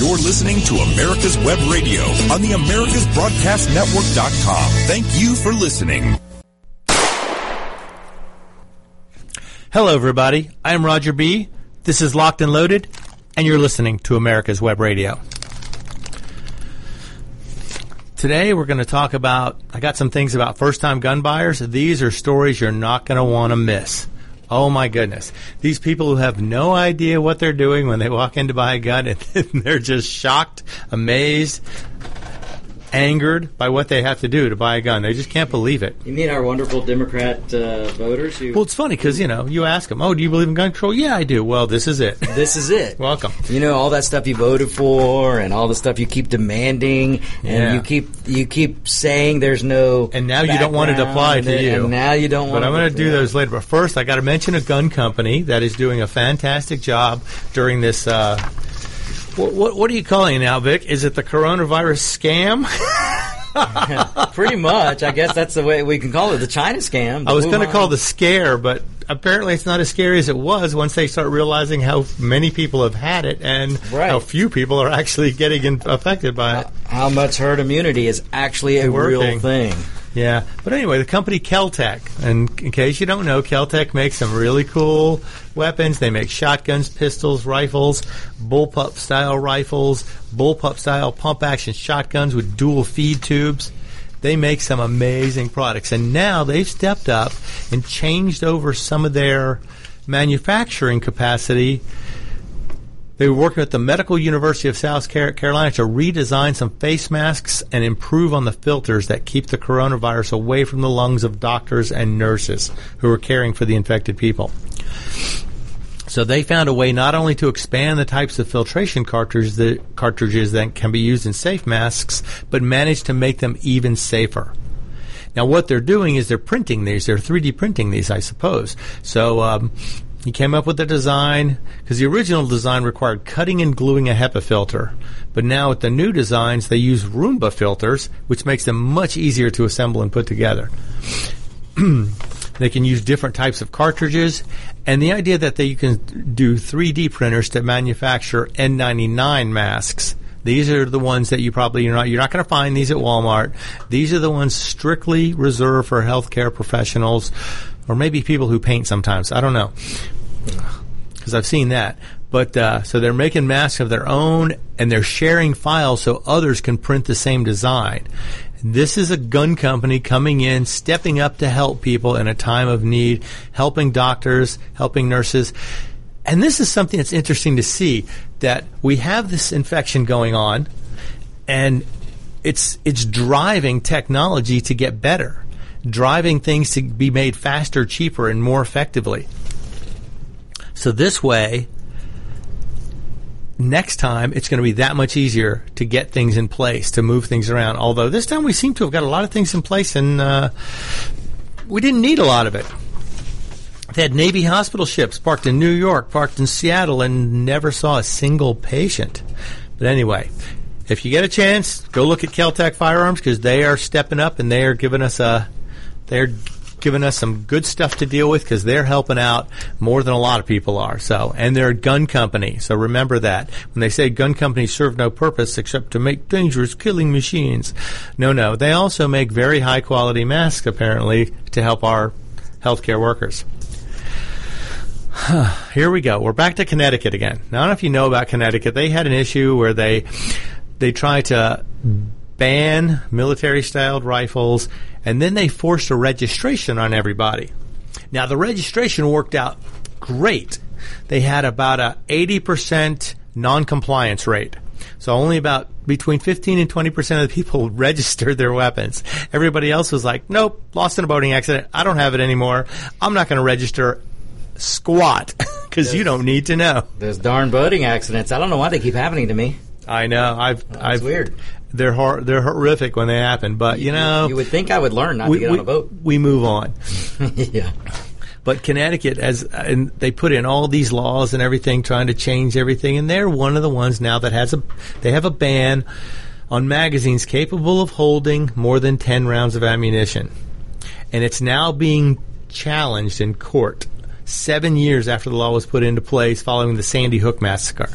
You're listening to America's Web Radio on the AmericasBroadcastNetwork.com. Thank you for listening. Hello, everybody. I'm Roger B. This is Locked and Loaded, and you're listening to America's Web Radio. Today, we're going to talk about. I got some things about first time gun buyers. These are stories you're not going to want to miss. Oh my goodness. These people who have no idea what they're doing when they walk in to buy a gun and they're just shocked, amazed, angered by what they have to do to buy a gun. They just can't believe it. You mean our wonderful Democrat uh, voters who? Well, it's funny because you know you ask them, "Oh, do you believe in gun control?" Yeah, I do. Well, this is it. This is it. Welcome. You know all that stuff you voted for, and all the stuff you keep demanding, and Yeah. you keep you keep saying there's no. And now you don't want it to apply to you. And now you don't want. But I'm going to do those later. But first, I got to mention a gun company that is doing a fantastic job during this. Uh, what, what, what are you calling it now, Vic? Is it the coronavirus scam? Pretty much, I guess that's the way we can call it. The China scam. I was going to call the scare, but apparently it's not as scary as it was once they start realizing how many people have had it and Right. how few people are actually getting in- affected by it. how much herd immunity is actually a real thing. Yeah, but anyway, the company Keltec, and in case you don't know, Keltec makes some really cool weapons. They make shotguns, pistols, rifles, bullpup style rifles, bullpup style pump action shotguns with dual feed tubes. They make some amazing products, and now they've stepped up and changed over some of their manufacturing capacity they were working at the Medical University of South Carolina to redesign some face masks and improve on the filters that keep the coronavirus away from the lungs of doctors and nurses who are caring for the infected people. So they found a way not only to expand the types of filtration cartridges that, cartridges that can be used in safe masks, but managed to make them even safer. Now, what they're doing is they're printing these. They're 3D printing these, I suppose. So um, he came up with the design because the original design required cutting and gluing a HEPA filter, but now with the new designs, they use Roomba filters, which makes them much easier to assemble and put together. they can use different types of cartridges, and the idea that they you can do 3D printers to manufacture N99 masks. These are the ones that you probably you're not you're not going to find these at Walmart. These are the ones strictly reserved for healthcare professionals, or maybe people who paint sometimes. I don't know because I've seen that. But uh, so they're making masks of their own, and they're sharing files so others can print the same design. This is a gun company coming in, stepping up to help people in a time of need, helping doctors, helping nurses. And this is something that's interesting to see that we have this infection going on, and it's it's driving technology to get better, driving things to be made faster, cheaper, and more effectively. So this way, next time it's going to be that much easier to get things in place, to move things around. Although this time we seem to have got a lot of things in place, and uh, we didn't need a lot of it. They had Navy hospital ships parked in New York, parked in Seattle, and never saw a single patient. But anyway, if you get a chance, go look at Keltec Firearms because they are stepping up and they are giving us a they're giving us some good stuff to deal with because they're helping out more than a lot of people are. So, and they're a gun company. So remember that when they say gun companies serve no purpose except to make dangerous killing machines. No, no, they also make very high quality masks apparently to help our healthcare workers. Here we go. We're back to Connecticut again. Now, I don't know if you know about Connecticut. They had an issue where they they tried to ban military-styled rifles, and then they forced a registration on everybody. Now, the registration worked out great. They had about a 80% non-compliance rate. So only about between 15 and 20% of the people registered their weapons. Everybody else was like, nope, lost in a boating accident. I don't have it anymore. I'm not going to register squat because you don't need to know. Those darn boating accidents. I don't know why they keep happening to me. I know. I've, I've weird. They're hor- they're horrific when they happen, but you know, You would think I would learn not we, to get we- on a boat. we move on. yeah. But Connecticut, as and they put in all these laws and everything, trying to change everything, and they're one of the ones now that has a they have a ban on magazines capable of holding more than ten rounds of ammunition, and it's now being challenged in court. Seven years after the law was put into place, following the Sandy Hook massacre.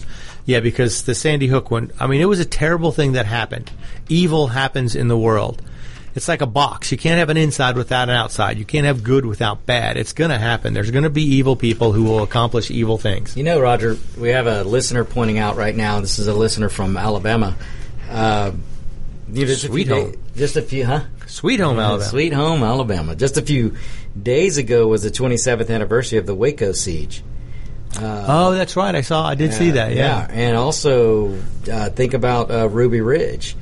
Yeah, because the Sandy Hook one, I mean, it was a terrible thing that happened. Evil happens in the world. It's like a box. You can't have an inside without an outside. You can't have good without bad. It's going to happen. There's going to be evil people who will accomplish evil things. You know, Roger, we have a listener pointing out right now. This is a listener from Alabama. Uh, just Sweet a few home. day- just a few, huh? Sweet home Alabama. Sweet home, Alabama. Just a few days ago was the 27th anniversary of the Waco siege. Oh, that's right. I saw. I did see that. Yeah. and also uh, think about uh, Ruby Ridge.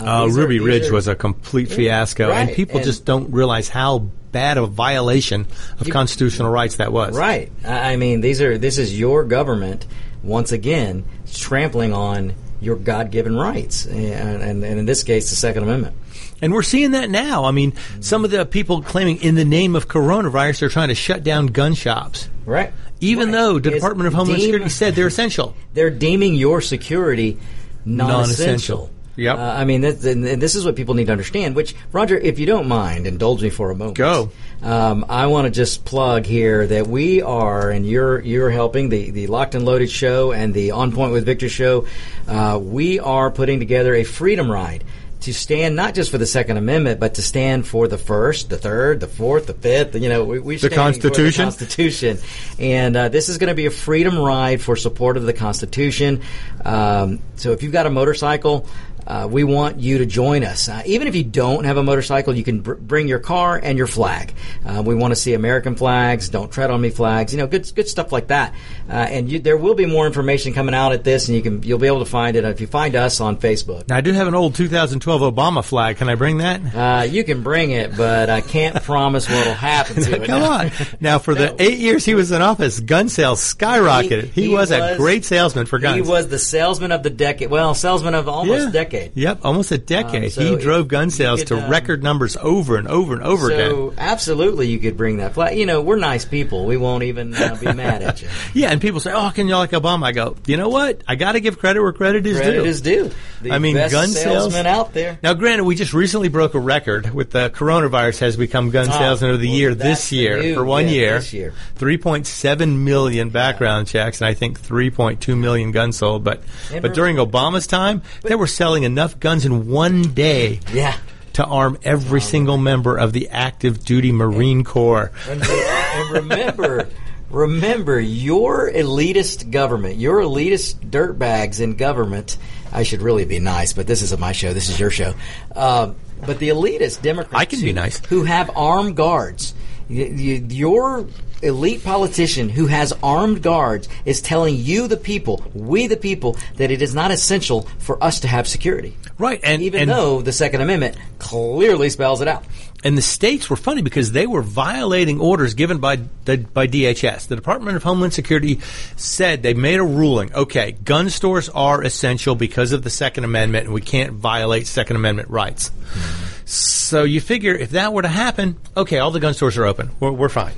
Uh, are- Ruby these Ridge are- was a complete fiasco, and people and- just don't realize how bad a violation of You- constitutional rights that was. Right. I I mean, these are this is your government once again trampling on your God-given rights, and, and, and in this case, the Second Amendment. And we're seeing that now. I mean, some of the people claiming in the name of coronavirus they're trying to shut down gun shops, Right. Even Right. though the It's Department of Homeland deem- Security said they're essential. they're deeming your security non-essential. Non-essential. Yep. Uh, I mean, this, and this is what people need to understand. Which, Roger, if you don't mind, indulge me for a moment. Go. Um, I want to just plug here that we are, and you're you're helping the the Locked and Loaded show and the On Point with Victor show. Uh, we are putting together a freedom ride. To stand not just for the Second Amendment, but to stand for the First, the Third, the Fourth, the Fifth. You know, we, we're The Constitution? the Constitution. And uh, this is going to be a freedom ride for support of the Constitution. Um, so if you've got a motorcycle, uh, we want you to join us. Uh, even if you don't have a motorcycle, you can br- bring your car and your flag. Uh, we want to see American flags, don't tread on me flags, you know, good good stuff like that. Uh, and you, there will be more information coming out at this, and you can you'll be able to find it if you find us on Facebook. Now, I do have an old 2012 Obama flag. Can I bring that? Uh, you can bring it, but I can't promise what'll happen to it. Come on. Now, for the eight years he was in office, gun sales skyrocketed. He, was, a great salesman for guns. He was the salesman of the decade. Well, salesman of almost Yeah. a decade. Yep, almost a decade. Um, so he drove gun sales could, to um, record numbers over and over and over again. So absolutely, you could bring that flag. You know, we're nice people. We won't even uh, be mad at you. Yeah, and people say, "Oh, can you like Obama?" I go, "You know what? I got to give credit where credit is Credit due." is due. The I mean, best gun sales- out there. Now, granted, we just recently broke a record with the coronavirus has become gun Oh, salesman of the well, year this year new- for one yeah, year. this year. 3.7 million background checks, and I think 3.2 million guns sold. But And but during Obama's time, they were selling enough guns in one day Yeah. to arm every single member of the active duty Marine Corps. And, and remember, remember, your elitist government, your elitist dirtbags in government. I should really be nice, but this isn't my show. This is your show. Uh, but the elitist Democrats, I can be who- nice. who have armed guards. Y- y- Your elite politician who has armed guards is telling you, the people, we the people, that it is not essential for us to have security. Right, and Even and, though the Second Amendment clearly spells it out. and the states were funny because they were violating orders given by the, by DHS. The Department of Homeland Security said they made a ruling. Okay, gun stores are essential because of the Second Amendment, and we can't violate Second Amendment rights. Mm-hmm. So you figure if that were to happen, okay, all the gun stores are open. We're, we're fine.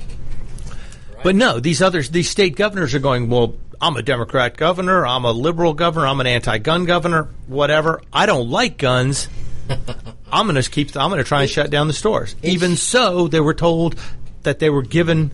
But no, these others, these state governors are going, well, I'm a Democrat governor, I'm a liberal governor, I'm an anti-gun governor, whatever. I don't like guns. I'm going to keep. I'm going to try and shut down the stores. Even so, they were told that they were given,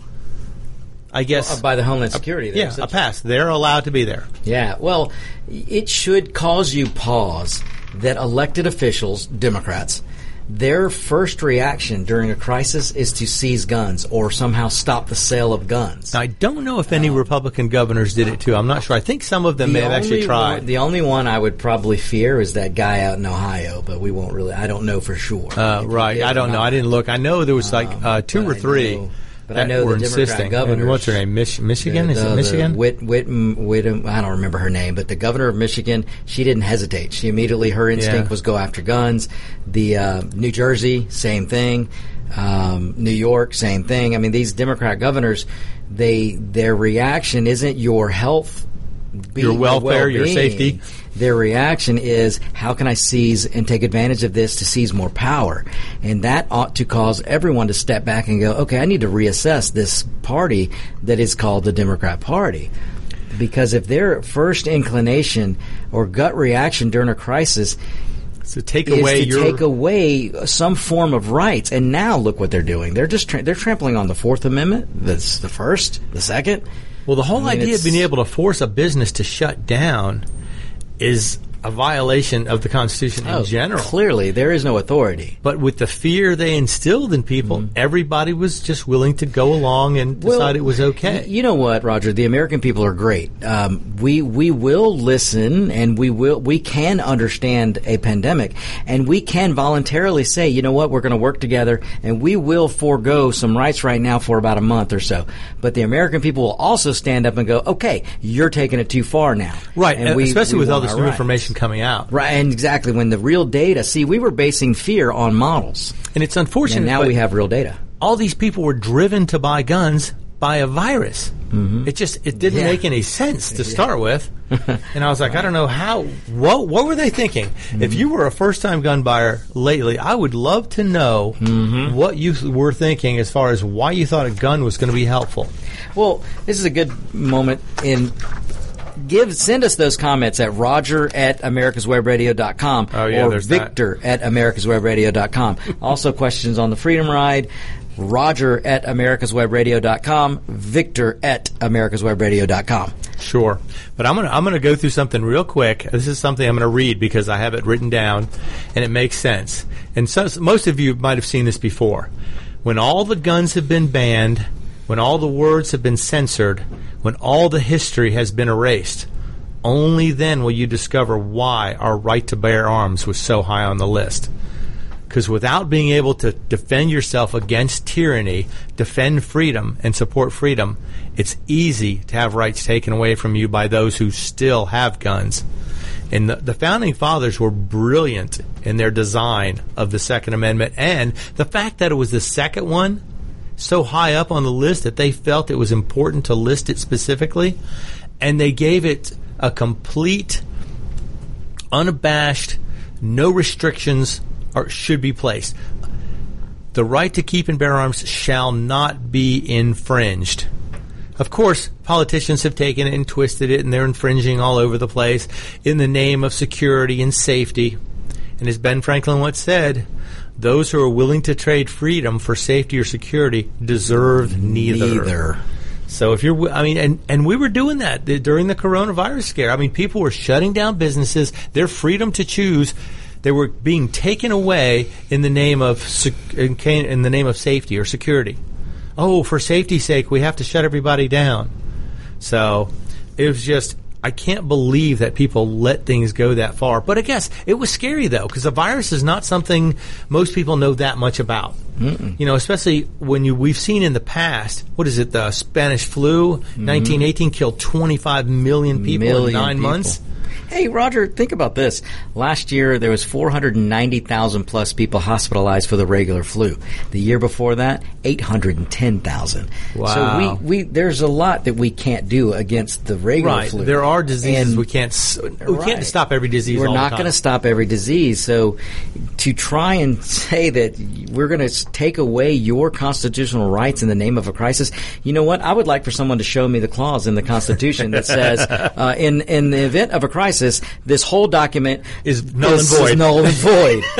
I guess, Uh, By the Homeland Security. they're yeah, a pass. They're allowed to be there. Yeah, well, it should cause you pause that elected officials, Democrats, their first reaction during a crisis is to seize guns or somehow stop the sale of guns. I don't know if any Republican governors did it too. I'm not sure. I think some of them may have actually tried. One, the only one I would probably fear is that guy out in Ohio, but we won't really. I don't know for sure. uh, right. I don't know. not. I didn't look. I know there was like uh, two or three. But I know the Democrat. Governors- what's her name? Mich- Michigan? Is the, it Michigan? The Whit, Whitm, Whittem, I don't remember her name, but the governor of Michigan, she didn't hesitate. She immediately, her instinct Yeah. was go after guns. The uh, New Jersey, same thing. Um, New York, same thing. I mean, these Democrat governors, they their reaction isn't your health, Your welfare, your safety. Their reaction is, how can I seize and take advantage of this to seize more power? And that ought to cause everyone to step back and go, okay, I need to reassess this party that is called the Democrat Party. Because if their first inclination or gut reaction during a crisis to take is to your take away some form of rights, and now look what they're doing. They're just tra- they're trampling on the Fourth Amendment. That's the first, the second. Well, the whole I mean, idea of being able to force a business to shut down is a violation of the Constitution in Oh, general. Clearly, there is no authority. But with the fear they instilled in people, everybody was just willing to go along and decide it was okay. You know what, Roger? The American people are great. Um, we we will listen, and we will we can understand a pandemic, and we can voluntarily say, you know what, we're going to work together, and we will forego some rights right now for about a month or so. But the American people will also stand up and go, okay, you're taking it too far now, right, And and we- especially we with all this new rights. information coming out. Right, and exactly when the real data. See, we were basing fear on models, And it's unfortunate. and now we have real data. all these people were driven to buy guns by a virus. It just it didn't Mm-hmm. Yeah. make any sense to start with, and I was like, I don't know how. What what were they thinking? Mm-hmm. If you were a first time gun buyer lately, I would love to know Mm-hmm. what you were thinking as far as why you thought a gun was going to be helpful. Well, this is a good moment in give send us those comments at roger at americaswebradio.com Oh, yeah, or there's that. victor at americaswebradio.com also questions on the freedom ride roger at americaswebradio.com victor at americaswebradio.com Sure, but I'm gonna I'm gonna go through something real quick. This is something I'm gonna read because I have it written down, and it makes sense. And so, most of you might have seen this before. When all the guns have been banned, when all the words have been censored, when all the history has been erased, only then will you discover why our right to bear arms was so high on the list. Because without being able to defend yourself against tyranny, defend freedom, and support freedom, it's easy to have rights taken away from you by those who still have guns. And the, the founding fathers were brilliant in their design of the Second Amendment, and the fact that it was the second one so high up on the list that they felt it was important to list it specifically, and they gave it a complete unabashed, no restrictions are, should be placed. The right to keep and bear arms shall not be infringed. Of course, politicians have taken it and twisted it, and they're infringing all over the place in the name of security and safety. And as Ben Franklin once said, those who are willing to trade freedom for safety or security deserve neither. neither So if you're, I mean, and, and we were doing that during the coronavirus scare. I mean, people were shutting down businesses, their freedom to choose. They were being taken away in the name of sec- in the name of safety or security. Oh, for safety's sake, we have to shut everybody down. So it was just. I can't believe that people let things go that far. But I guess it was scary though, because a virus is not something most people know that much about. You know, especially when you we've seen in the past. What is it? The Spanish flu, mm-hmm. 1918, killed 25 million people in nine people. months. Hey, Roger, think about this. Last year, there was 490,000 plus people hospitalized for the regular flu. The year before that, 810,000. Wow. So we, we, there's a lot that we can't do against the regular Right. flu. There are diseases And- we can't we Right. can't stop every disease. We're not going to stop every disease. So to try and say that we're going to take away your constitutional rights in the name of a crisis, you know what? I would like for someone to show me the clause in the Constitution that says, uh, in in the event of a crisis, this whole document Is null and is void. null and void.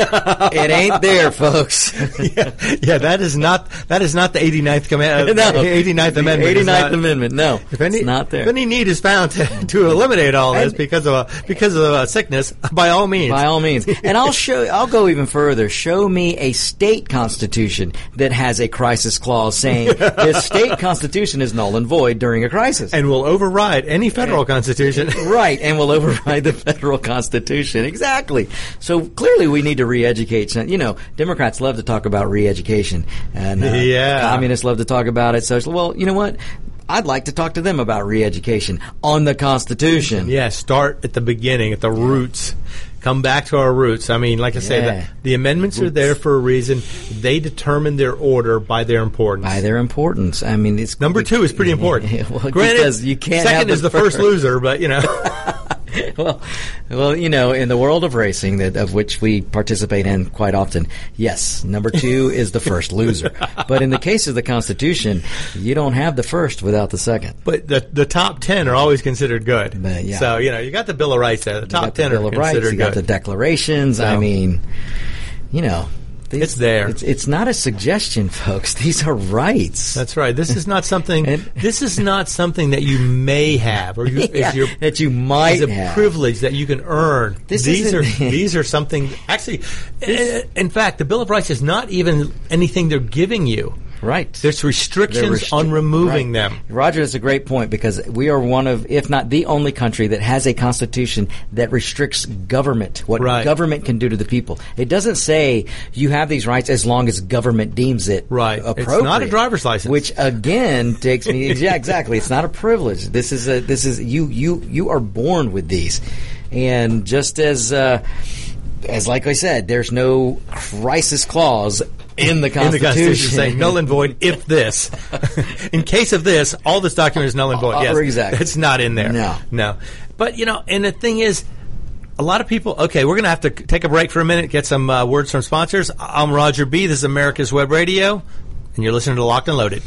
it ain't there, folks. yeah, yeah, that is not that is not the 89th command. no, 89th The amendment. is 89th not- Amendment. No, If any, it's not there. if any need is found to, to eliminate all this And- because of a, because of a sickness, by all means. By all means. And I'll show I'll go even further. Show me a state constitution that has a crisis clause saying this state constitution is null and void during a crisis. and will override any federal constitution. right, and will override the federal constitution. Exactly. So clearly we need to re-educate. You know, Democrats love to talk about re-education and uh, Yeah. communists love to talk about it. So, well, you know what? I'd like to talk to them about re-education on the Constitution. yeah, start at the beginning, at the roots. Come back to our roots. I mean, like I say, Yeah. the, the amendments are there for a reason. They determine their order by their importance. By their importance. I mean, it's Number two is pretty important. well, Granted, you can't second have is the first first. loser, but you know. well, well, you know, in the world of racing, that of which we participate in quite often, yes, number two is the first loser. But in the case of the Constitution, you don't have the first without the second. But the the top ten are always considered good. But, yeah. So you know you got the Bill of Rights there. The top got the ten Bill are of Rights, you got good. the declarations. I mean, you know, These- It's there. It's, it's not a suggestion, folks. These are rights. That's right. This is not something. And- this is not something that you may have, or you, Yeah, your, that you might a have. privilege that you can earn. This these are these are something. Actually, i- eh, in fact, the Bill of Rights is not even anything they're giving you. Right. There's restrictions restri- on removing right. them. Roger, that's a great point because we are one of, if not the only country that has a constitution that restricts government, what Right. government can do to the people. It doesn't say you have these rights as long as government deems it Right. It's not a driver's license. Which again takes me, yeah, exactly. It's not a privilege. This is a, this is, you, you, you are born with these. And just as, uh, as like I said, there's no crisis clause in the In the Constitution. Constitution, saying null and void if this. in case of this, all this document is null and void. Uh, Yes, exactly. It's not in there. No. no. But you know, and the thing is, a lot of people. Okay, we're going to have to take a break for a minute, get some uh, words from sponsors. I'm Roger B. This is America's Web Radio, and you're listening to Locked and Loaded.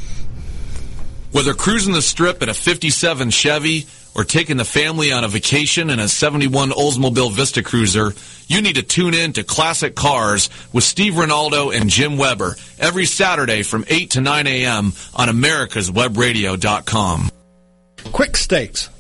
Whether cruising the strip in a 57 Chevy or taking the family on a vacation in a 71 Oldsmobile Vista Cruiser, you need to tune in to Classic Cars with Steve Ronaldo and Jim Weber every Saturday from 8 to 9 a.m. on americaswebradio.com. Quik Stakes,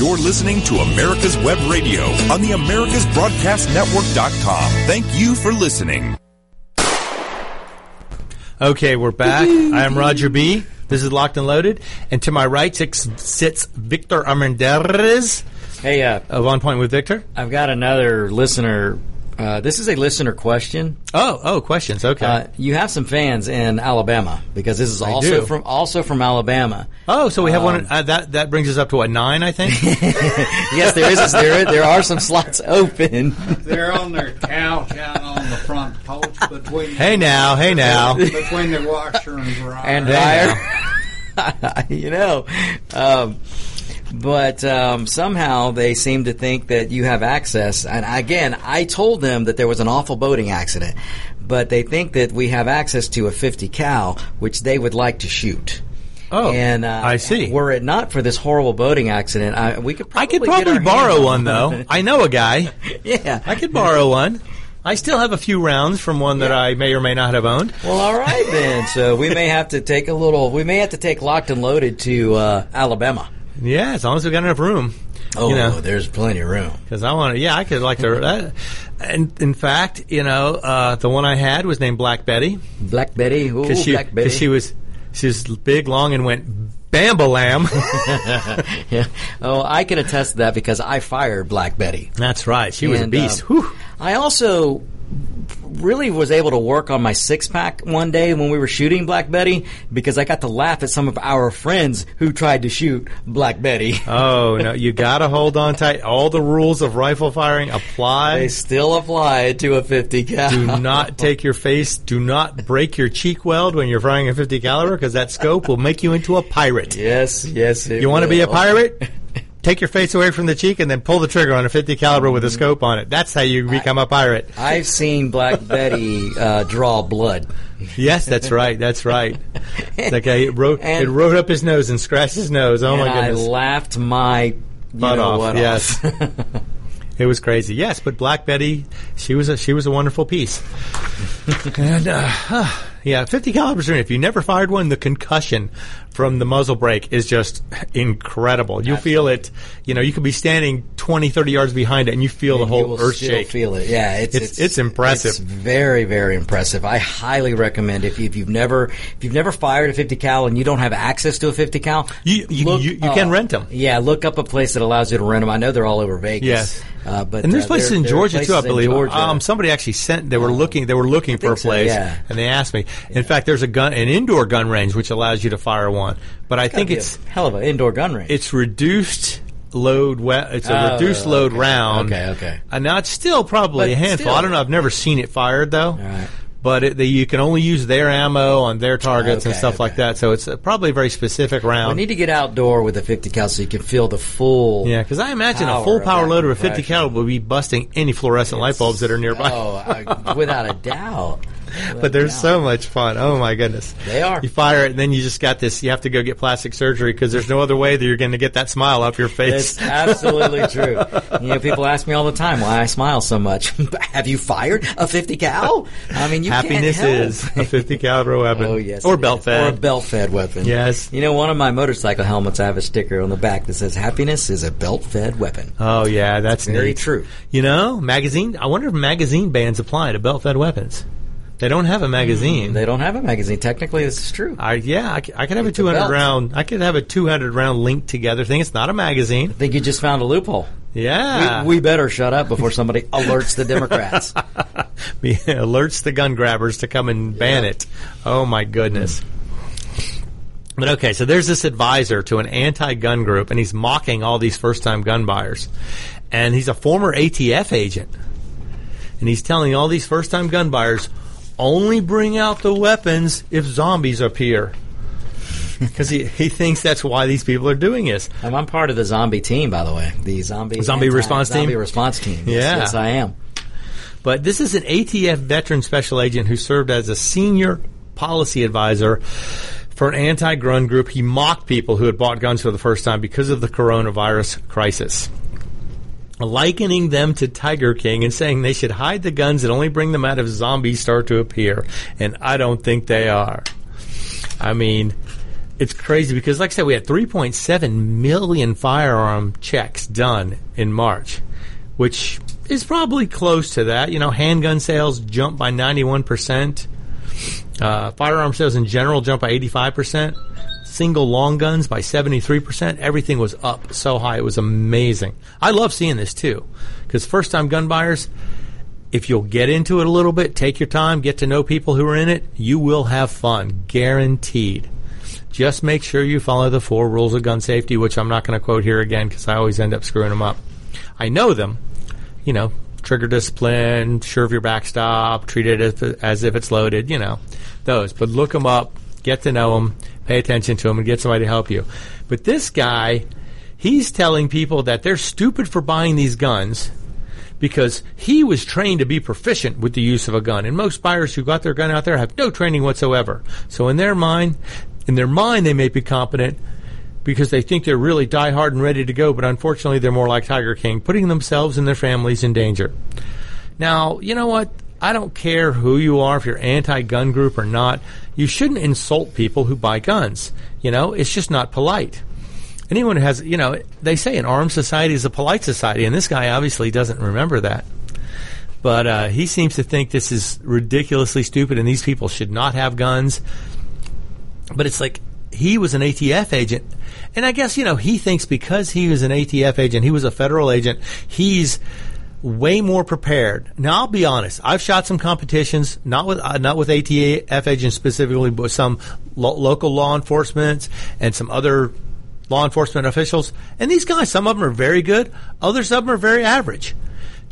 You're listening to America's Web Radio on the AmericasBroadcastNetwork.com. Thank you for listening. Okay, we're back. I am Roger B. This is Locked and Loaded, and to my right sits, sits Victor Armendariz. Hey, uh, Of on point with Victor. I've got another listener. Uh, this is a listener question. Oh, oh, questions. Okay. Uh, you have some fans in Alabama because this is I also do. from also from Alabama. oh, so we have um, one. Uh, that that brings us up to what nine, I think. Yes, there is. there there are some slots open. They're on their couch out on the front porch between. hey now, hey now. Between the washer and dryer. and There dryer. you know, um, but um, somehow they seem to think that you have access. And again, I told them that there was an awful boating accident, but they think that we have access to a 50 cal, which they would like to shoot. Oh, and uh, I see. Were it not for this horrible boating accident, I, we could. Probably I could probably borrow one though. I know a guy. yeah, I could borrow one. I still have a few rounds from one that I may or may not have owned. Well, all right then. So we may have to take a little. We may have to take locked and loaded to uh, Alabama. Yeah, as long as we got enough room. Oh, you know, there's plenty of room. because I want to. Yeah, I could like to. That, and in fact, you know, uh, the one I had was named Black Betty Black Betty, ooh, because she Black Betty. because she was she was big, long, and went bambalam. yeah. Oh, I can attest to that because I fired Black Betty. That's right. She was a beast. uh, I also really was able to work on my six pack one day when we were shooting Black Betty because I got to laugh at some of our friends who tried to shoot Black Betty. Oh no, you got to hold on tight. All the rules of rifle firing apply. They still apply to a 50 cal. do not take your face. Do not break your cheek weld when you're firing a 50 caliber because that scope will make you into a pirate. Yes, yes. it You want to be a pirate? Take your face away from the cheek and then pull the trigger on a 50 caliber with a scope on it. That's how you become a pirate. I've seen Black Betty uh, draw blood. Yes, that's right. That's right. That guy it wrote And- it wrote up his nose and scratched his nose. Oh my I goodness. laughed my Butt off, what yes. off. It was crazy. Yes, but Black Betty, she was a she was a wonderful piece. and uh, yeah, 50 calibers are. If you never fired one, the concussion from the muzzle brake is just incredible. You feel it. You know, you could be standing 20, 30 yards behind it, and you feel the You whole earth still shake. Feel it, yeah. It's It's- it's impressive. It's very, very impressive. I highly recommend if, you, if you've never if you've never fired a 50 cal and you don't have access to a 50 cal, You- you- you- you can rent 'em. Yeah, look up a place that allows you to rent them. I know they're all over Vegas. Yes. uh, but and there's uh, places there- in Georgia too, I believe. Um, somebody actually sent. They were looking. They were looking for a think so, place, yeah. and they asked me. In fact, there's a gun, an indoor gun range which allows you to fire one. But I think it's a hell of an indoor gun range. it's reduced load. We- it's a Oh, reduced load round. Okay, okay. And now it's still probably But a handful. still. I don't know. I've never seen it fired though. right. but it, the, you can only use their ammo on their targets and Okay, stuff like that. So it's uh, probably a very specific We round. need to get outdoor with a 50 cal so you can feel the full. yeah, because I imagine a full power load of a 50 cal would be busting any fluorescent light bulbs that are nearby. Oh, I, without a doubt. But they're so much fun. Oh my goodness. They are. You fire it, and then you just got this. You have to go get plastic surgery because there's no other way that you're going to get that smile off your face. It's absolutely true. You know, people ask me all the time why I smile so much. Have you fired a 50 cal? I mean, you Happiness is a 50 caliber weapon. Oh yes, or belt is. fed. or a belt fed weapon. Yes. You know, one of my motorcycle helmets, I have a sticker on the back that says "Happiness is a belt fed weapon." Oh yeah, that's Very neat. true. You know, magazine. I wonder if magazine bans apply to belt fed weapons. They don't have a magazine. They don't have a magazine. Technically, this is true. I, yeah, I, I could have a It's a 200 belt. round. I could have a 200 round linked together thing. It's not a magazine. I think you just found a loophole. Yeah, We, we better shut up before somebody alerts the Democrats. Alerts the gun grabbers to come and ban Yeah. it. Oh my goodness. But okay, so there's this advisor to an anti-gun group, and he's mocking all these first-time gun buyers, and he's a former ATF agent, and he's telling all these first-time gun buyers only bring out the weapons if zombies appear. Because he, he thinks that's why these people are doing this. Um, I'm part of the zombie team, by the way. The zombie Zombie anti- response team? Zombie response team. Yes, Yeah. yes, I am. But this is an ATF veteran special agent who served as a senior policy advisor for an anti-gun group. He mocked people who had bought guns for the first time because of the coronavirus crisis. Likening them to Tiger King and saying they should hide the guns and only bring them out if zombies start to appear. And I don't think they are. I mean, it's crazy because, like I said, we had 3.7 million firearm checks done in March, which is probably close to that. You know, handgun sales jumped by 91%. Uh, firearm sales in general jumped by 85%. Single long guns by 73%. Everything was up so high. It was amazing. I love seeing this too. Because first time gun buyers, if you'll get into it a little bit, take your time, get to know people who are in it, you will have fun. Guaranteed. Just make sure you follow the four rules of gun safety, which I'm not going to quote here again because I always end up screwing them up. I know them. You know, trigger discipline, sure of your backstop, treat it as, as if it's loaded, you know, those. But look them up, get to know them, pay attention to them, and get somebody to help you. But this guy, he's telling people that they're stupid for buying these guns because he was trained to be proficient with the use of a gun. And most buyers who got their gun out there have no training whatsoever. So in their mind, in their mind, they may be competent because they think they're really die hard and ready to go, but unfortunately they're more like Tiger King, putting themselves and their families in danger. Now, you know what? I don't care who you are, if you're anti-gun group or not. You shouldn't insult people who buy guns. You know, it's just not polite. Anyone who has, you know, they say an armed society is a polite society, and this guy obviously doesn't remember that. But uh, he seems to think this is ridiculously stupid, and these people should not have guns. But it's like he was an ATF agent, and I guess you know he thinks because he was an ATF agent, he was a federal agent, he's way more prepared. Now I'll be honest, I've shot some competitions, not with uh, not with ATF agents specifically, but some lo- local law enforcement and some other law enforcement officials. And these guys, some of them are very good, others of them are very average.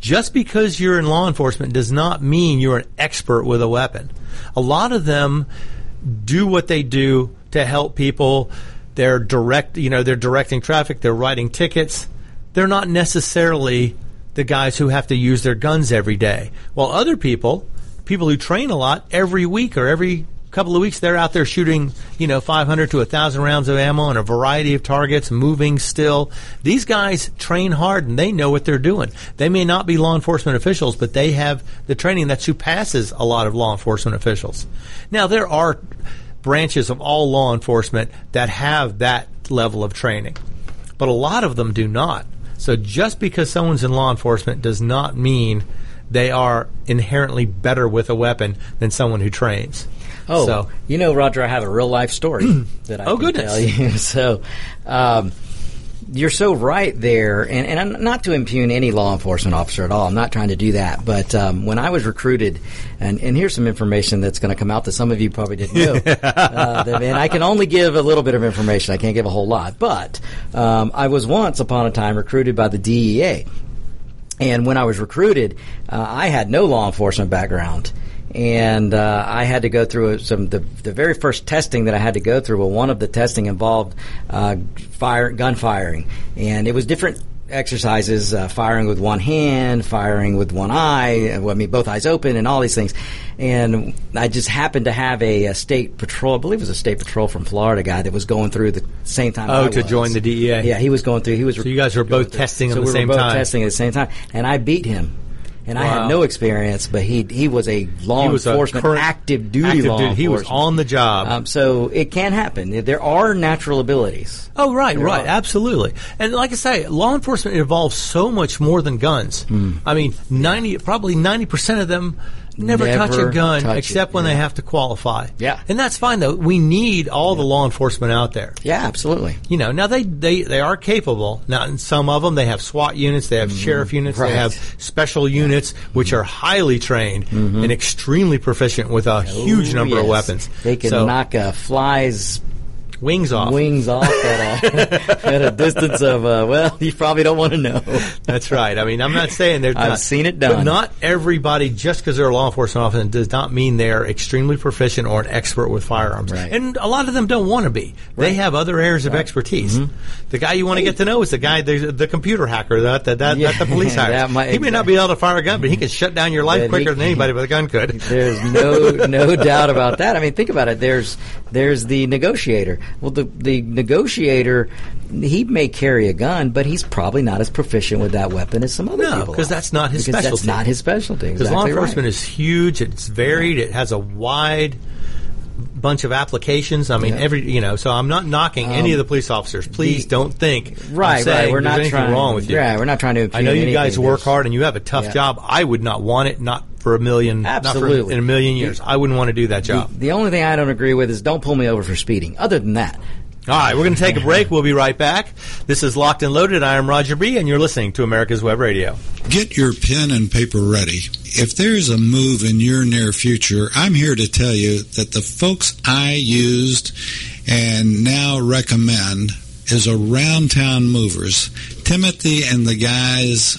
Just because you're in law enforcement does not mean you're an expert with a weapon. A lot of them do what they do to help people. They're direct, you know, they're directing traffic, they're writing tickets. They're not necessarily the guys who have to use their guns every day. While other people, people who train a lot every week or every couple of weeks, they're out there shooting, you know, 500 to 1,000 rounds of ammo on a variety of targets, moving still. These guys train hard and they know what they're doing. They may not be law enforcement officials, but they have the training that surpasses a lot of law enforcement officials. Now, there are branches of all law enforcement that have that level of training, but a lot of them do not. So just because someone's in law enforcement does not mean they are inherently better with a weapon than someone who trains. Oh, so you know, Roger, I have a real life story that I Oh, can goodness. tell you. So, um, you're so right there, and, and I'm not to impugn any law enforcement officer at all. I'm not trying to do that. But um, when I was recruited, and, and here's some information that's going to come out that some of you probably didn't know. uh, that- and I can only give a little bit of information. I can't give a whole lot. But um, I was once upon a time recruited by the DEA. And when I was recruited, uh, I had no law enforcement background. And uh, I had to go through some the the very first testing that I had to go through. Well, one of the testing involved uh, fire gun firing, and it was different exercises, uh, firing with one hand, firing with one eye, uh, I mean, both eyes open, and all these things. And I just happened to have a, a state patrol, I believe it was a state patrol from Florida guy that was going through the same time. Oh, I to was. join the DEA. Yeah, he was going through. He was. So you guys were both testing at so the we same were both time. testing at the same time, and I beat him. And I had no experience, but he he was a law was enforcement, current- active duty active law duty. He was on the job. Um, so it can happen. There are natural abilities. Oh, right, There right, are. absolutely. And like I say, law enforcement involves so much more than guns. Hmm. I mean, ninety, probably ninety percent of them never, touch a gun touch except it, when they have to qualify. Yeah. and that's fine though. We need all the law enforcement out there. Yeah, absolutely. You know, now they, they, they are capable. Now, in some of them, they have SWAT units, they have sheriff units, Mm-hmm. Right. they have special units, which are highly trained and extremely proficient with a huge Ooh, number of Mm-hmm. Oh, yes. weapons. They can So, knock a fly's wings off. wings off at a, at a distance of, uh, well, you probably don't want to know. That's right. I mean, I'm not saying they're I've not, seen it But done. not everybody, just because they're a law enforcement officer, does not mean they're extremely proficient or an expert with firearms. Right. And a lot of them don't want to be. They have other areas of expertise. Mm-hmm. The guy you want to get to know is the guy, the, the computer hacker that, that, that, Yeah, the police might- he may not be able to fire a gun, but he can shut down your life he quicker than anybody with a gun could. There's no no doubt about that. I mean, think about it. There's there's the negotiator. Well, the the negotiator he may carry a gun, but he's probably not as proficient with that weapon as some other people. No, people. 'cause are. that's not his Because specialty. That's not his specialty. Because Exactly law enforcement right. is huge, it's varied, it has a wide bunch of applications. I mean, Yeah. Um, every you know. So I'm not knocking any of the police officers. Please the- don't think right, right. We're not trying. wrong with you. Yeah, we're not trying to. I know you guys work hard and you have a tough Yeah. job. I would not want it, not for a million, not for Absolutely. in a million years. I wouldn't want to do that The, job. the only thing I don't agree with is don't pull me over for speeding. Other than that, All right, we're going to take a break. We'll be right back. This is Locked and Loaded. I am Roger B, and you're listening to America's Web Radio. Get your pen and paper ready. If there's a move in your near future, I'm here to tell you that the folks I used and now recommend is Around Town Movers. Timothy and the guys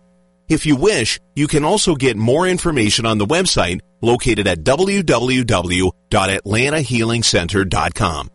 If you wish, you can also get more information on the website located at www.atlantahealingcenter.com.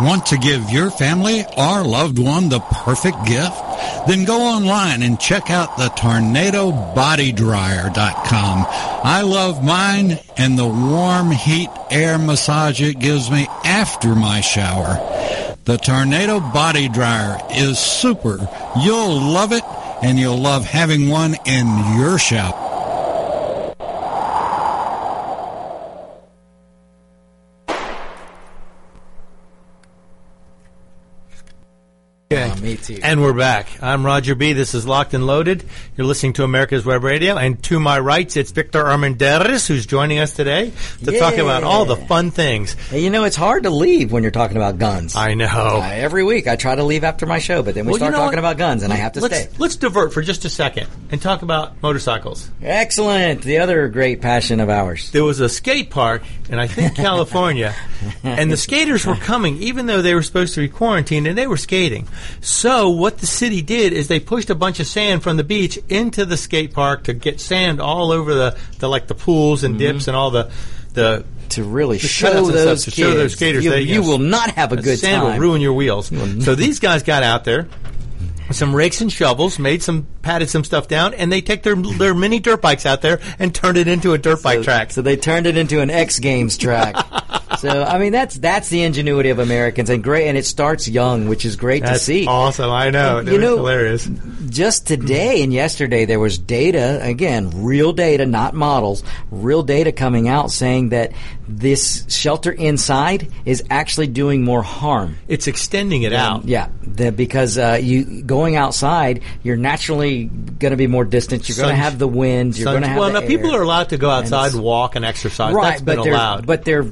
Want to give your family or loved one the perfect gift? Then go online and check out the tornadobodydryer.com. I love mine and the warm heat air massage it gives me after my shower. The Tornado Body Dryer is super. You'll love it and you'll love having one in your shower. To you. And we're back. I'm Roger B. This is Locked and Loaded. You're listening to America's Web Radio. And to my right, it's Victor Armendariz, who's joining us today to talk about all the fun things. Hey, you know, it's hard to leave when you're talking about guns. I know. Uh, every week I try to leave after my show, but then we Well, you start know talking what? about guns and I have to let's, stay. Let's divert for just a second and talk about motorcycles. Excellent. The other great passion of ours. There was a skate park in, I think, California, and the skaters were coming, even though they were supposed to be quarantined, and they were skating. So, what the city did is they pushed a bunch of sand from the beach into the skate park to get sand all over the, the like the pools and mm-hmm. dips and all the the To really the show those to kids. show those skaters you, that, you yes, will not have a good sand time. will ruin your wheels. Mm-hmm. So these guys got out there. Some rakes and shovels, made some, patted some stuff down, and they take their their mini dirt bikes out there and turned it into a dirt bike track. So they turned it into an X Games track. so I mean, that's that's the ingenuity of Americans, and great, and it starts young, which is great That's to see. awesome. I know. And, you know, hilarious. Just today and yesterday, there was data again, real data, not models, real data coming out saying that this shelter inside is actually doing more harm. It's extending it out. Yeah, the, because uh, you going outside, you're naturally going to be more distant. You're going to have the wind. You're going to have well, now people are allowed to go outside, it's- walk, and exercise. right, That's been but they're allowed. but they're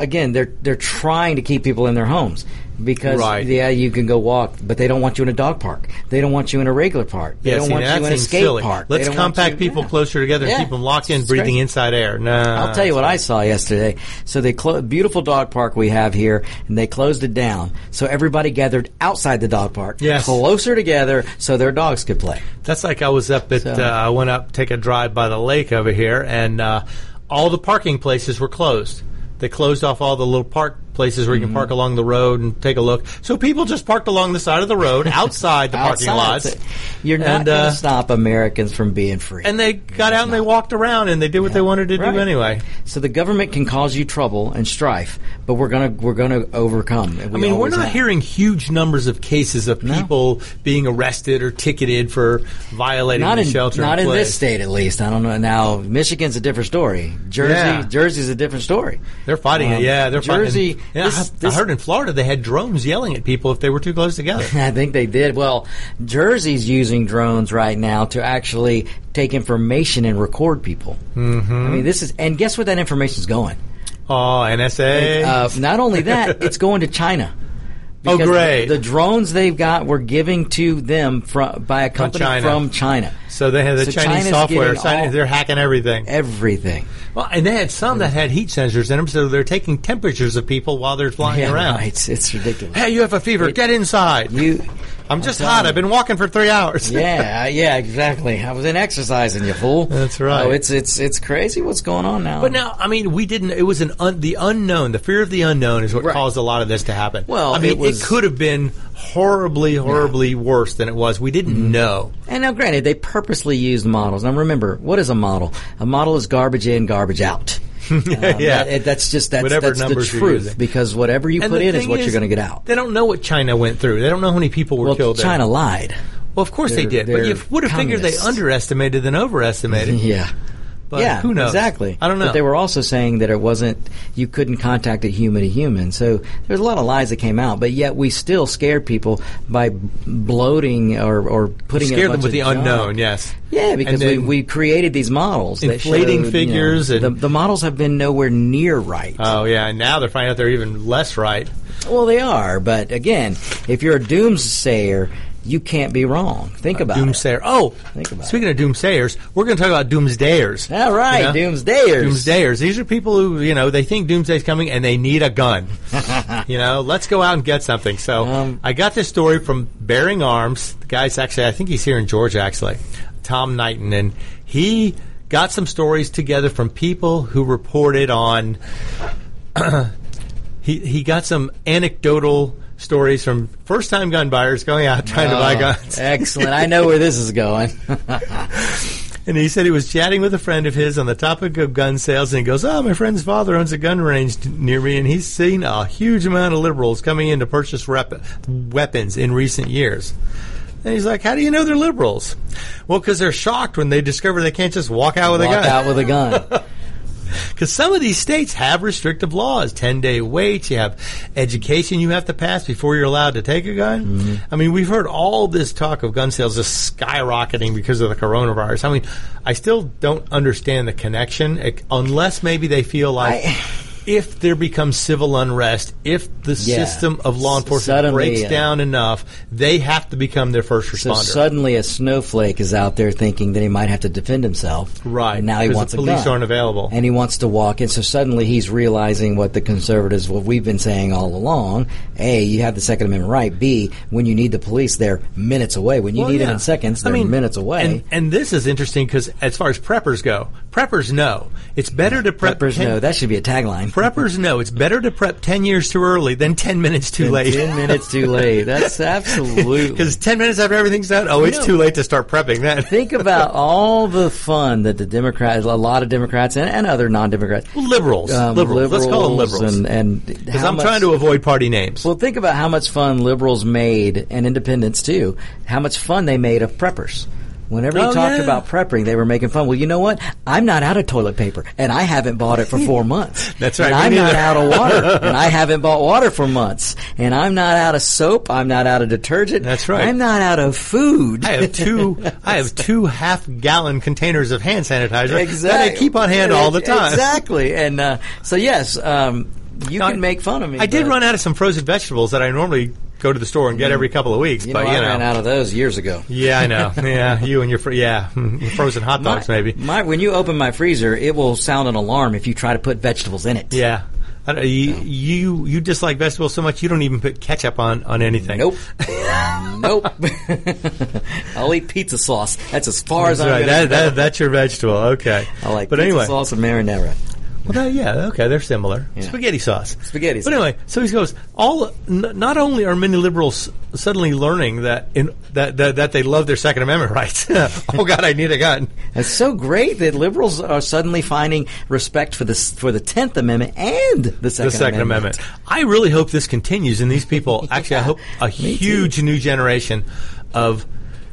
again they're they're trying to keep people in their homes because Right. yeah you can go walk, but they don't want you in a dog park. They don't want you in a regular park. They yeah, don't see, want you in a skate silly. park. Let's compact you- people yeah. closer together and Yeah. keep them locked in, It's breathing crazy. inside air. No, I'll tell you what I saw yesterday. So they clo- beautiful dog park we have here, and they closed it down. So everybody gathered outside the dog park, Yes. closer together, so their dogs could play. That's like I was up at. So- Uh, I went up take a drive by the lake over here, and uh, all the parking places were closed. They closed off all the little park places where you Mm-hmm. can park along the road and take a look. So people just parked along the side of the road outside the parking Outside, lots. You're not And, going uh, to stop Americans from being free. And they got out and they walked around and they did what they wanted to Right. do anyway. So the government can cause you trouble and strife, but we're gonna we're gonna overcome. and I mean, we're not hearing huge numbers of cases of people being arrested or ticketed for violating Not the in shelter. not in, in place. this state, at least. I don't know. Now Michigan's a different story. Jersey Yeah. Jersey's a different story. They're fighting it. Um, Yeah, they're Jersey. Yeah, this- I, this- I heard in Florida they had drones yelling at people if they were too close together. I think they did. Well, Jersey's using drones right now to actually take information and record people. Mm-hmm. I mean, this is and guess where that information is going? Oh, NSA. Uh, not only that, it's going to China. Oh, great. The, the drones they've got were giving to them from by a company China. from China. so they had the so Chinese China's software. China- they're hacking everything. Everything. Well, and they had some that had heat sensors in them, so they're taking temperatures of people while they're flying Yeah, around. right. It's, it's ridiculous. Hey, you have a fever. Get inside. You, I'm just I'm hot. I've been walking for three hours. yeah, yeah, exactly. I was in exercising, you fool. That's right. Oh, it's it's it's crazy what's going on now. But now, I mean, we didn't. It was an un, the unknown. The fear of the unknown is what Right. caused a lot of this to happen. Well, I mean, it was- could have been horribly, horribly worse than it was. We didn't Mm-hmm. know. And now, granted, they purposely used models. Now, remember, what is a model? A model is garbage in, garbage out. Um, yeah, that- that's just that's, Whatever that's the truth. Because whatever you And put in is what you're going to get out. They don't know what China went through. They don't know how many people were Well, killed. there. China lied. Well, of course they They're- did, but you would have figured they underestimated than overestimated. Yeah. But yeah, who knows? exactly. I don't know. But they were also saying that it wasn't you couldn't contact it human to human. So there's a lot of lies that came out, but yet we still scared people by bloating or, or putting in Scared them with the junk. unknown. Yes. Yeah, because we, we created these models, Inflating showed, figures You know, and- the, the models have been nowhere near right. Oh yeah, and now they're finding out they're even less right. well, they are, but again, if you're a doomsayer, you can't be wrong. Think about it. Doomsayer. Oh, Think about speaking of doomsayers, we're going to talk about doomsdayers. All right, You know? doomsdayers. Doomsdayers. These are people who, you know, they think doomsday's coming and they need a gun. you know, let's go out and get something. So Um, I got this story from Bearing Arms. The guy's actually, I think he's here in Georgia, actually. Tom Knighton. And he got some stories together from people who reported on. he, he got some anecdotal stories from first time gun buyers going out trying to buy Oh, guns. Excellent. I know where this is going. And he said he was chatting with a friend of his on the topic of gun sales, and he goes, "Oh, my friend's father owns a gun range near me, and he's seen a huge amount of liberals coming in to purchase rep- weapons in recent years." And he's like, "How do you know they're liberals?" Well, because they're shocked when they discover they can't just walk out with a Walk out with a gun. Because some of these states have restrictive laws, 10 day waits, you have education you have to pass before you're allowed to take a gun. Mm-hmm. I mean, we've heard all this talk of gun sales just skyrocketing because of the coronavirus. I mean, I still don't understand the connection, unless maybe they feel like. I- if there becomes civil unrest, if the Yeah. system of law enforcement suddenly, breaks uh, down enough, they have to become their first So responder. suddenly a snowflake is out there thinking that he might have to defend himself. Right, And now he wants the police aren't available. And he wants to walk in. So suddenly he's realizing what the conservatives, what we've been saying all along. A, you have the Second Amendment right. B, when you need the police, they're minutes away. When you Well, need yeah. them in seconds, they're mean, minutes away. And, and this is interesting because as far as preppers go, preppers know it's better to prep. Preppers 10 know that should be a tagline. Preppers know it's better to prep ten years too early than ten minutes too late. Ten minutes too late. That's absolutely. Because ten minutes after everything's done, oh, it's know- too late to start prepping. Then Think about all the fun that the Democrats, a lot of Democrats and, and other non-Democrats, liberals, um, liberals. Let's call them liberals. and and Because I'm much- trying to avoid party names. Well, think about how much fun liberals made, and independents too, how much fun they made of preppers. Whenever you Oh, talked yeah. about prepping, they were making fun. Well, you know what? I'm not out of toilet paper, and I haven't bought it for four months. That's And right, I'm me not out of water, and I haven't bought water for months. And I'm not out of soap. I'm not out of detergent. That's right. I'm not out of food. I have two. I have two half-gallon containers of hand sanitizer that I keep on hand all the time. Exactly. And uh, so, yes, um, you Now, can make fun of me. I did run out of some frozen vegetables that I normally go to the store and get every couple of weeks. You but know, you I know, ran out of those years ago. yeah, I know. Yeah, you and your fr- yeah, mm, frozen hot dogs My- maybe. My, when you open my freezer, it will sound an alarm if you try to put vegetables in it. Yeah. I don't- You, you you dislike vegetables so much you don't even put ketchup on, on anything. Nope. nope. I'll eat pizza sauce. That's as far as That's I'm right. That, that, that's your vegetable. Okay. I like but pizza anyway, sauce and marinara. Well, that- yeah, okay, they're similar. Yeah. Spaghetti sauce. Spaghetti Sauce. But anyway, so he goes. All n- not only are many liberals suddenly learning that in that that, that they love their Second Amendment rights. oh God, I need a gun. It's so great that liberals are suddenly finding respect for the for the Tenth Amendment and the Second, the Second Amendment. I really hope this continues, and these people actually, I hope a huge new generation of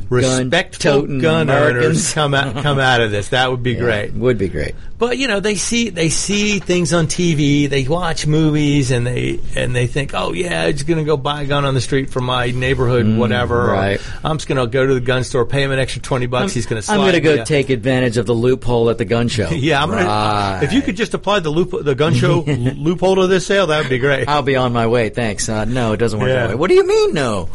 respectful toting gun owners come out come out of this. That would be Yeah, great. Would be great. But you know, they see they see things on TV, they watch movies, and they and they think, oh yeah, I'm just gonna go buy a gun on the street from my neighborhood, whatever. or, Mm, right. I'm just gonna go to the gun store, pay him an extra twenty bucks. he's gonna. I'm going to go take advantage of the loophole at the gun show. Yeah, I'm gonna. Right. If you could just apply the loop, the gun show loophole to this sale, that would be great. I'll be on my way. Thanks. Uh, no, it doesn't work Yeah. that way. What do you mean, no?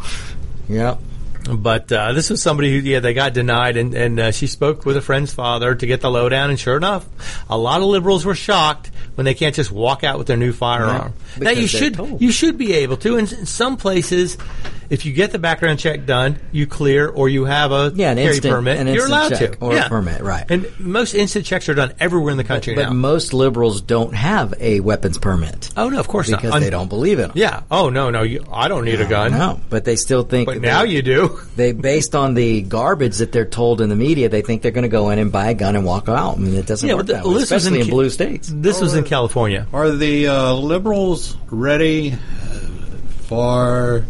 Yep. But uh, this was somebody who, yeah, they got denied, and, and uh, she spoke with a friend's father to get the lowdown. And sure enough, a lot of liberals were shocked when they can't just walk out with their new firearm. Yeah, now you should told. you should be able to. In, in some places, if you get the background check done, you clear or you have a Yeah, an carry instant- permit, an you're allowed check to or a permit, right. And most instant checks are done everywhere in the country But now. most liberals don't have a weapons permit oh no, of course because not. they don't believe in them. Yeah. Oh no, no. You, I don't need a gun. No, but they still think. But now you do. They based on the garbage that they're told in the media, they think they're going to go in and buy a gun and walk out. I mean, it doesn't Yeah, work but that way, this was especially in Ca- blue states. This was in California. Are the uh, liberals ready uh, for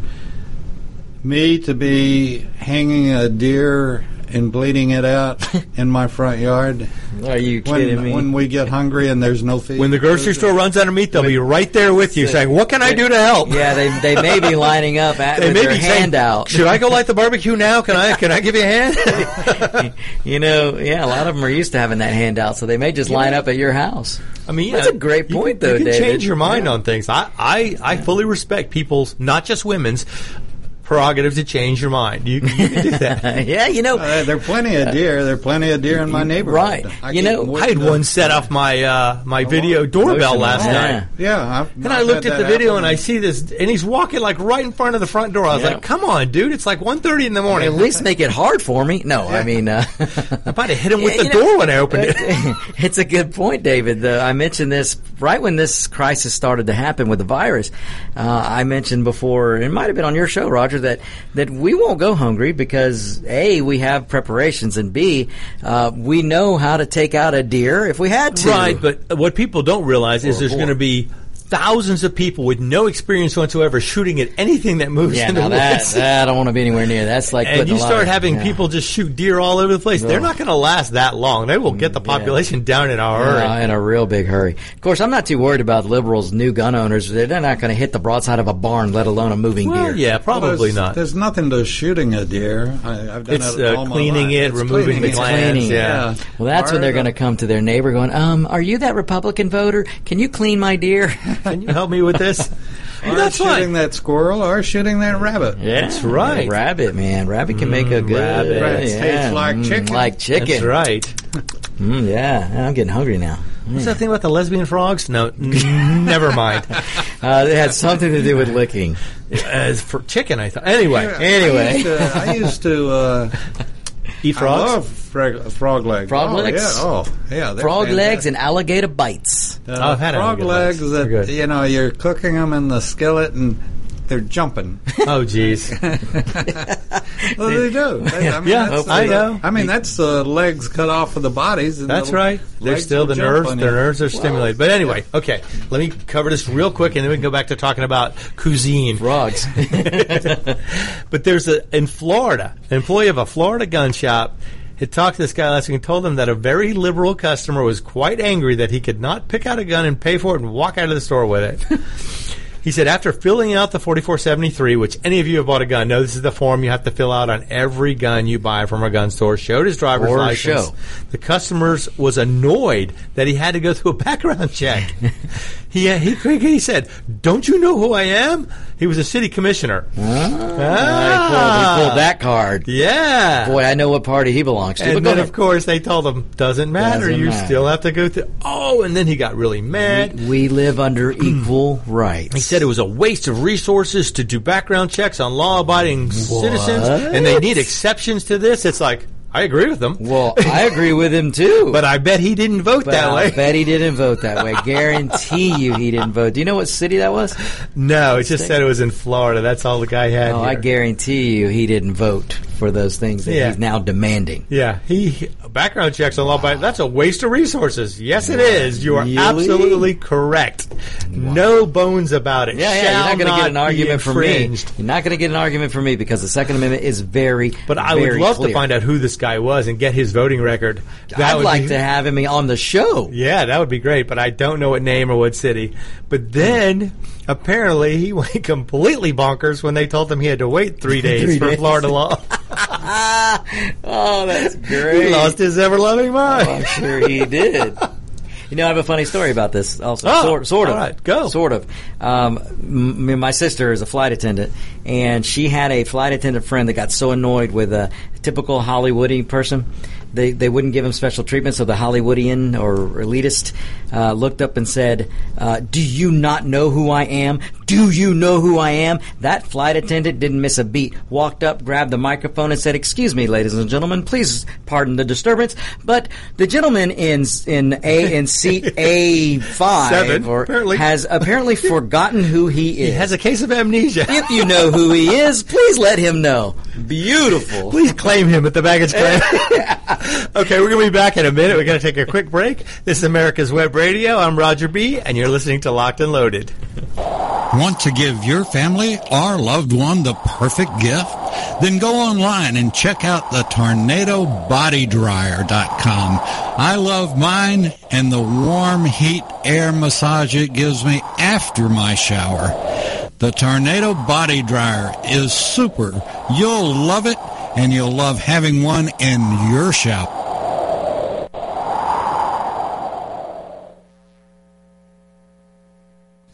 me to be hanging a deer and bleeding it out in my front yard Are you kidding when, me? when we get hungry and there's no feed? When the grocery store runs out of meat, they'll be right there with you, saying, "What can I do to help?" yeah, they, they may be lining up at, They with may their be saying. Should I go light the barbecue now? Can I? Can I give you a hand? You know, yeah, a lot of them are used to having that handout, so they may just line up at your house. I mean, That's yeah, a great you point, can, though, You can David. change your mind Yeah. on things. I, I, I fully respect people's, not just women's, prerogative to change your mind. You, you can do that. yeah, you know, Uh, there are plenty of deer. There are plenty of deer in my neighborhood. Right. I You know, I had one set off my uh, my video doorbell last Yeah. night. Yeah, I've, And I looked at the video and I see this, and he's walking like right in front of the front door. I was Yeah. like, "Come on, dude! It's like 1.30 in the morning." at least make it hard for me. No, I mean, uh, I might have hit him with Yeah, the you know, door when I opened it. it's a good point, David. The, I mentioned this right when this crisis started to happen with the virus. Uh, I mentioned before, it might have been on your show, Roger, that that we won't go hungry because a we have preparations, and b uh, we know how to take out a deer if we had to. Right, but what people don't realize is there's going to be thousands of people with no experience whatsoever shooting at anything that moves Yeah, in the now that, woods. that I don't want to be anywhere near. That's like and you start of- having yeah. people just shoot deer all over the place. They're not going to last that long. They will get the Mm, yeah. population down in a hurry. Uh, in a real big hurry. Of course, I'm not too worried about liberals, new gun owners. They're not going to hit the broadside of a barn, let alone a moving well, deer. yeah, Well, probably there's, not. There's nothing to shooting a deer. I, I've done It's, it uh, all my cleaning life. it, It's removing cleaning the it. glands, cleaning. yeah. Well, that's when they're going to come to their neighbor going, um, are you that Republican voter? Can you clean my deer? Can you help me with this? Or that's shooting fine. that squirrel or shooting that rabbit. Yeah, That's right. Rabbit, man. Rabbit can make a good rabbit. Rabbit yeah, tastes like mm, chicken. Like chicken. That's right. Mm, yeah, I'm getting hungry now. What's that thing about the lesbian frogs? No, n- never mind. Uh, it had something to do with licking. As for chicken, I thought. Anyway, Anyway. I used to, I used to uh, eat I love frog, frog legs. Frog oh, legs? Yeah. Oh, yeah. they're Frog legs and alligator bites. Uh, I've had frog legs legs. that They're good. you know you're cooking them in the skillet and they're jumping. Oh, jeez. well, they do. They- I mean, Yeah, that's I the- know. I mean, that's the legs cut off of the bodies. And That's the right. They're still the nerves. Their nerves are stimulated. But anyway, okay. Let me cover this real quick, and then we can go back to talking about cuisine. Frogs. But there's a in Florida, an employee of a Florida gun shop had talked to this guy last week and told him that a very liberal customer was quite angry that he could not pick out a gun and pay for it and walk out of the store with it. He said after filling out the 4473, which any of you have bought a gun know this is the form you have to fill out on every gun you buy from a gun store, showed his driver's Or license. show. The customers was annoyed that he had to go through a background check. he, he he said, "Don't you know who I am?" He was a city commissioner. Ah, he, pulled, he pulled that card. Yeah. Boy, I know what party he belongs to. but And then, of course, they told him, doesn't matter. Doesn't you matter. still have to go through. Oh, and then he got really mad. we, we live under equal rights. Said it was a waste of resources to do background checks on law-abiding citizens, and they need exceptions to this. It's like I agree with them, Well, I agree with him too. but I bet he didn't vote But that I way. bet he didn't vote that way. Guarantee you he didn't vote. Do you know what city that was? No, it just said it was in Florida. That's all the guy had. Oh, here. I guarantee you he didn't vote for those things that Yeah. he's now demanding. Yeah, he background checks on law. But that's a waste of resources. Yes, it is. You are Really? absolutely correct. No bones about it. Yeah, yeah, you're not going to get an argument from me. You're not going to get an argument from me because the Second Amendment is very, But I would love clear. to find out who this guy was and get his voting record. That I'd would like be- to have him on the show. Yeah, that would be great, but I don't know what name or what city. But then apparently he went completely bonkers when they told him he had to wait three days Three for days. Florida law. Oh, that's great. he lost his ever loving mind. Oh, I'm sure he did. You know, I have a funny story about this. Also, Oh, sort, sort of. all right, go. Sort of. Um, m- my sister is a flight attendant, and she had a flight attendant friend that got so annoyed with a typical Hollywoody person. They, they wouldn't give him special treatment, so the Hollywoodian or elitist uh, looked up and said, uh, "Do you not know who I am? Do you know who I am?" That flight attendant didn't miss a beat. Walked up, grabbed the microphone, and said, "Excuse me, ladies and gentlemen, please pardon the disturbance, but the gentleman in in a in seat A five Seven, or apparently. has apparently forgotten who he is. He has a case of amnesia. if you know who he is, please let him know. Beautiful. Please claim him at the baggage claim. okay, we're going to be back in a minute. We're going to take a quick break. This is America's Web Radio. I'm Roger B., and you're listening to Locked and Loaded. Want to give your family or loved one the perfect gift? Then go online and check out the tornadobodydryer.com. I love mine and the warm heat air massage it gives me after my shower. The Tornado Body Dryer is super. You'll love it and you'll love having one in your shower.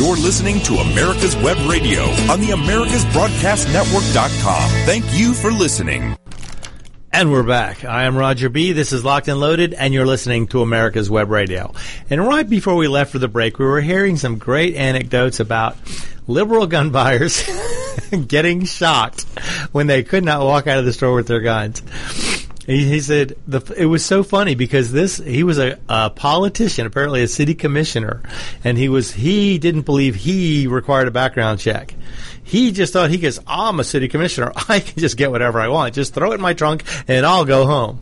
You're listening to America's Web Radio on the AmericasBroadcastNetwork.com. Thank you for listening. And we're back. I am Roger B. This is Locked and Loaded, and you're listening to America's Web Radio. And right before we left for the break, we were hearing some great anecdotes about liberal gun buyers getting shocked when they could not walk out of the store with their guns. He, he said the, it was so funny because this he was a, a politician, apparently a city commissioner, and he was he didn't believe he required a background check. He just thought he goes, I'm a city commissioner. I can just get whatever I want. Just throw it in my trunk and I'll go home.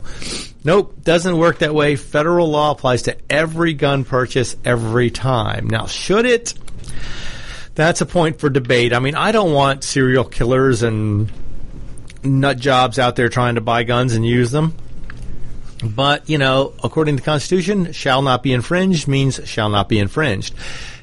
Nope, doesn't work that way. Federal law applies to every gun purchase every time. Now, should it? That's a point for debate. I mean, I don't want serial killers and nut jobs out there trying to buy guns and use them. But, you know, according to the Constitution, shall not be infringed means shall not be infringed.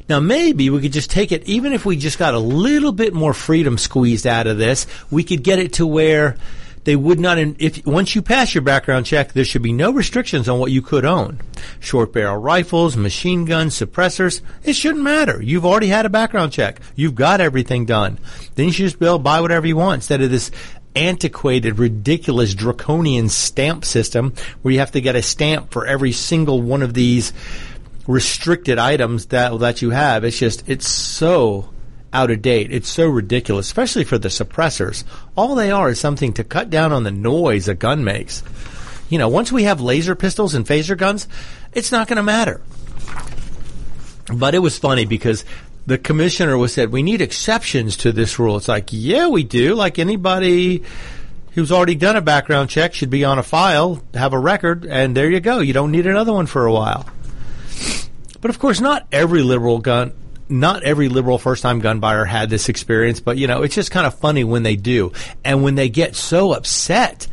Now, maybe we could just take it, even if we just got a little bit more freedom squeezed out of this, we could get it to where they would not, if once you pass your background check, there should be no restrictions on what you could own. Short barrel rifles, machine guns, suppressors, it shouldn't matter. You've already had a background check. You've got everything done. Then you should just be able to buy whatever you want instead of this antiquated, ridiculous, draconian stamp system where you have to get a stamp for every single one of these restricted items that that you have. It's just it's so out of date. It's so ridiculous, especially for the suppressors. All they are is something to cut down on the noise a gun makes. You know, once we have laser pistols and phaser guns, it's not going to matter. But it was funny because the commissioner was said we need exceptions to this rule. It's like, yeah, we do. Like anybody who's already done a background check should be on a file, have a record, and there you go. You don't need another one for a while. But of course, not every liberal gun, not every liberal first time gun buyer had this experience, but you know, it's just kind of funny when they do. And when they get so upset,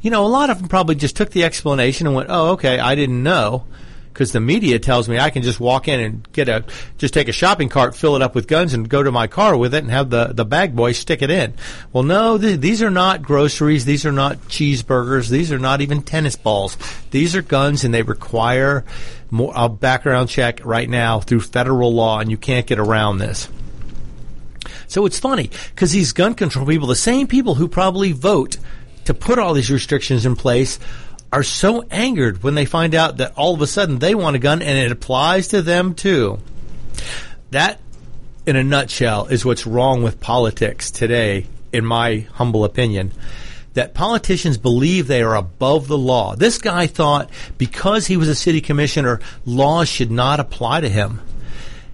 you know, a lot of them probably just took the explanation and went, oh, okay, I didn't know. Because the media tells me I can just walk in and get a, just take a shopping cart, fill it up with guns, and go to my car with it and have the, the bag boy stick it in. Well, no, th- these are not groceries. These are not cheeseburgers. These are not even tennis balls. These are guns, and they require more, a background check right now through federal law, and you can't get around this. So it's funny because these gun control people, the same people who probably vote to put all these restrictions in place, are so angered when they find out that all of a sudden they want a gun and it applies to them too. That, in a nutshell, is what's wrong with politics today, in my humble opinion that politicians believe they are above the law. This guy thought because he was a city commissioner, laws should not apply to him.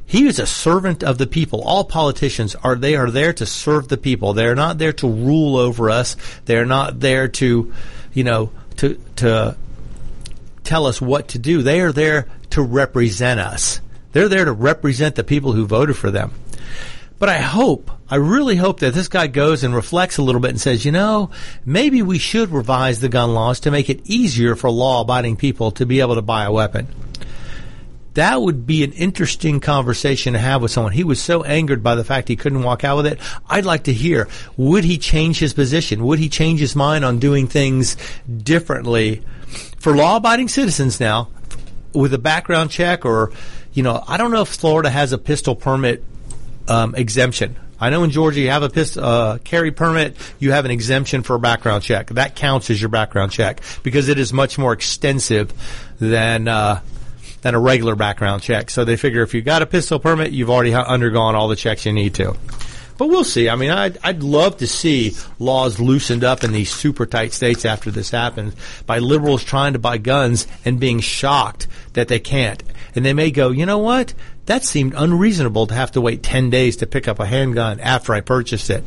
He is a servant of the people. All politicians are they are there to serve the people. They are not there to rule over us. They are not there to, you know, to to tell us what to do. They are there to represent us. They're there to represent the people who voted for them. But I hope, I really hope that this guy goes and reflects a little bit and says, you know, maybe we should revise the gun laws to make it easier for law abiding people to be able to buy a weapon. That would be an interesting conversation to have with someone. He was so angered by the fact he couldn't walk out with it. I'd like to hear, would he change his position? Would he change his mind on doing things differently for law abiding citizens now with a background check or, you know, I don't know if Florida has a pistol permit um, exemption. I know in Georgia you have a pist- uh, carry permit, you have an exemption for a background check. That counts as your background check because it is much more extensive than uh, than a regular background check. So they figure if you've got a pistol permit, you've already ha- undergone all the checks you need to. But we'll see. I mean, I'd, I'd love to see laws loosened up in these super tight states after this happens by liberals trying to buy guns and being shocked that they can't. And they may go, you know what? That seemed unreasonable to have to wait 10 days to pick up a handgun after I purchased it.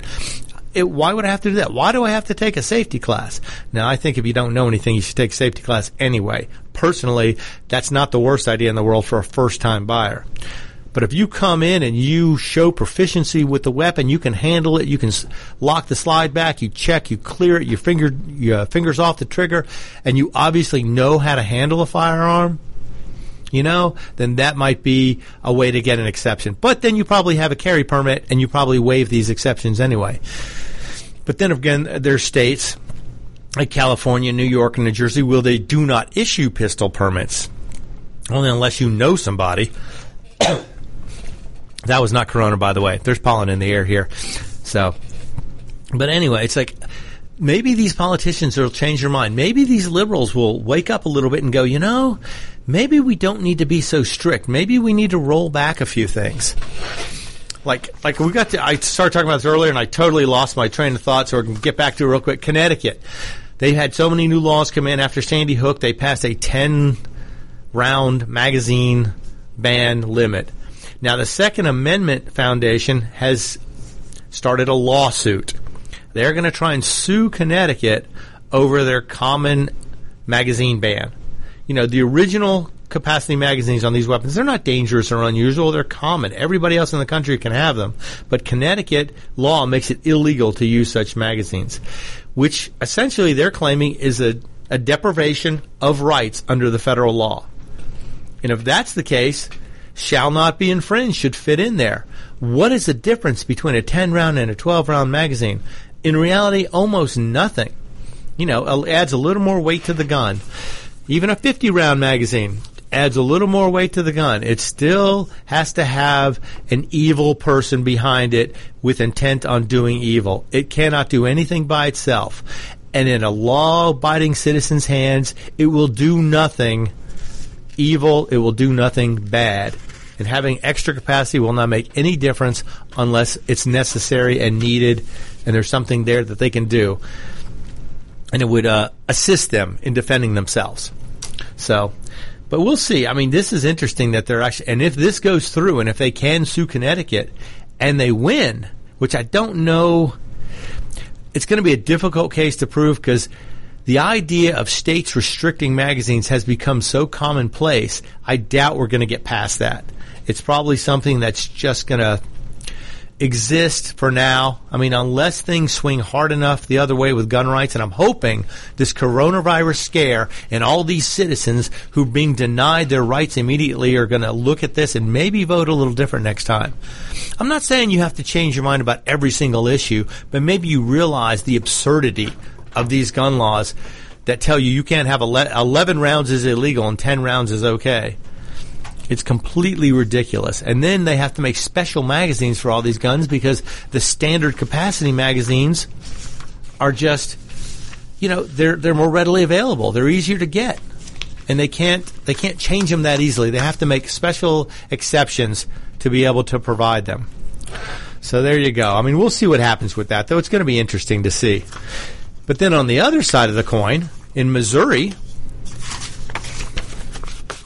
It, why would I have to do that? Why do I have to take a safety class? Now, I think if you don't know anything, you should take a safety class anyway. Personally, that's not the worst idea in the world for a first time buyer. But if you come in and you show proficiency with the weapon, you can handle it. You can lock the slide back. You check. You clear it. You finger your fingers off the trigger, and you obviously know how to handle a firearm. You know, then that might be a way to get an exception. But then you probably have a carry permit, and you probably waive these exceptions anyway. But then again, there's states like California, New York, and New Jersey where they do not issue pistol permits. Only unless you know somebody. that was not Corona, by the way. There's pollen in the air here. So, but anyway, it's like maybe these politicians will change their mind. Maybe these liberals will wake up a little bit and go, you know, maybe we don't need to be so strict. Maybe we need to roll back a few things. Like, like we got to, I started talking about this earlier and I totally lost my train of thought, so we can get back to it real quick. Connecticut. They had so many new laws come in after Sandy Hook, they passed a 10 round magazine ban limit. Now, the Second Amendment Foundation has started a lawsuit. They're going to try and sue Connecticut over their common magazine ban. You know, the original capacity magazines on these weapons, they're not dangerous or unusual. They're common. Everybody else in the country can have them. But Connecticut law makes it illegal to use such magazines, which essentially they're claiming is a, a deprivation of rights under the federal law. And if that's the case, shall not be infringed should fit in there. What is the difference between a 10 round and a 12 round magazine? In reality, almost nothing. You know, adds a little more weight to the gun. Even a 50 round magazine adds a little more weight to the gun. It still has to have an evil person behind it with intent on doing evil. It cannot do anything by itself. And in a law abiding citizen's hands, it will do nothing evil, it will do nothing bad. And having extra capacity will not make any difference unless it's necessary and needed and there's something there that they can do. And it would uh, assist them in defending themselves. So, but we'll see. I mean, this is interesting that they're actually, and if this goes through and if they can sue Connecticut and they win, which I don't know, it's going to be a difficult case to prove because the idea of states restricting magazines has become so commonplace. I doubt we're going to get past that. It's probably something that's just going to exist for now. I mean, unless things swing hard enough the other way with gun rights, and I'm hoping this coronavirus scare and all these citizens who are being denied their rights immediately are going to look at this and maybe vote a little different next time. I'm not saying you have to change your mind about every single issue, but maybe you realize the absurdity of these gun laws that tell you you can't have 11 rounds is illegal and 10 rounds is okay. It's completely ridiculous. And then they have to make special magazines for all these guns because the standard capacity magazines are just, you know, they're they're more readily available. They're easier to get, and they can't they can't change them that easily. They have to make special exceptions to be able to provide them. So there you go. I mean, we'll see what happens with that, though. It's going to be interesting to see. But then on the other side of the coin, in Missouri,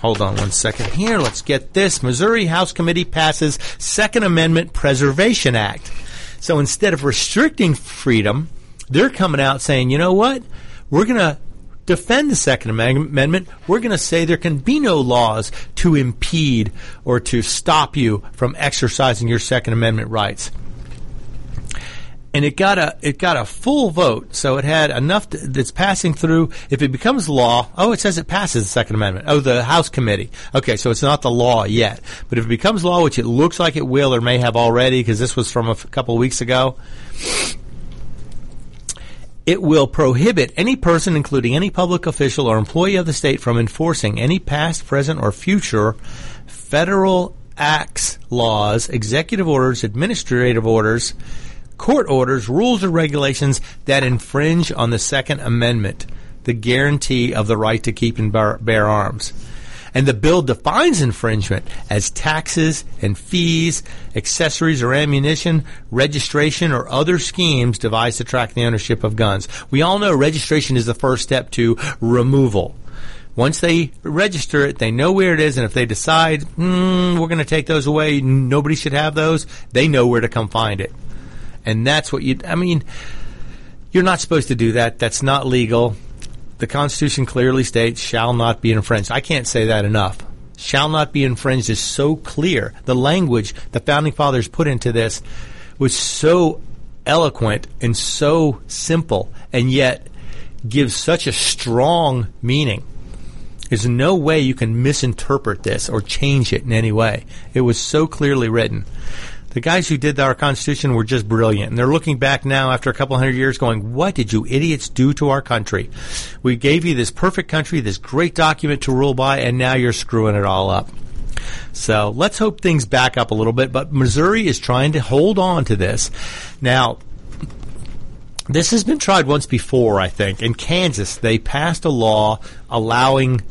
hold on one second here. Let's get this. Missouri House Committee passes Second Amendment Preservation Act. So instead of restricting freedom, they're coming out saying, you know what? We're going to defend the Second Amendment. We're going to say there can be no laws to impede or to stop you from exercising your Second Amendment rights and it got a it got a full vote, so it had enough to, that's passing through. If it becomes law, oh, it says it passes the Second Amendment. Oh, the House committee. Okay, so it's not the law yet, but if it becomes law, which it looks like it will or may have already, because this was from a f- couple weeks ago. It will prohibit any person, including any public official or employee of the state, from enforcing any past, present, or future federal acts, laws, executive orders, administrative orders, court orders, rules, or regulations that infringe on the Second Amendment, the guarantee of the right to keep and bear, bear arms. And the bill defines infringement as taxes and fees, accessories or ammunition, registration or other schemes devised to track the ownership of guns. We all know registration is the first step to removal. Once they register it, they know where it is, and if they decide, mm, we're going to take those away, nobody should have those, they know where to come find it and that's what you. I mean, you're not supposed to do that. That's not legal. The Constitution clearly states shall not be infringed. I can't say that enough. Shall not be infringed is so clear. The language the founding fathers put into this was so eloquent and so simple, and yet gives such a strong meaning. There's no way you can misinterpret this or change it in any way. It was so clearly written the guys who did our Constitution were just brilliant. And they're looking back now after a couple hundred years going, what did you idiots do to our country? We gave you this perfect country, this great document to rule by, and now you're screwing it all up. So let's hope things back up a little bit. But Missouri is trying to hold on to this. Now, This has been tried once before, I think. In Kansas, they passed a law allowing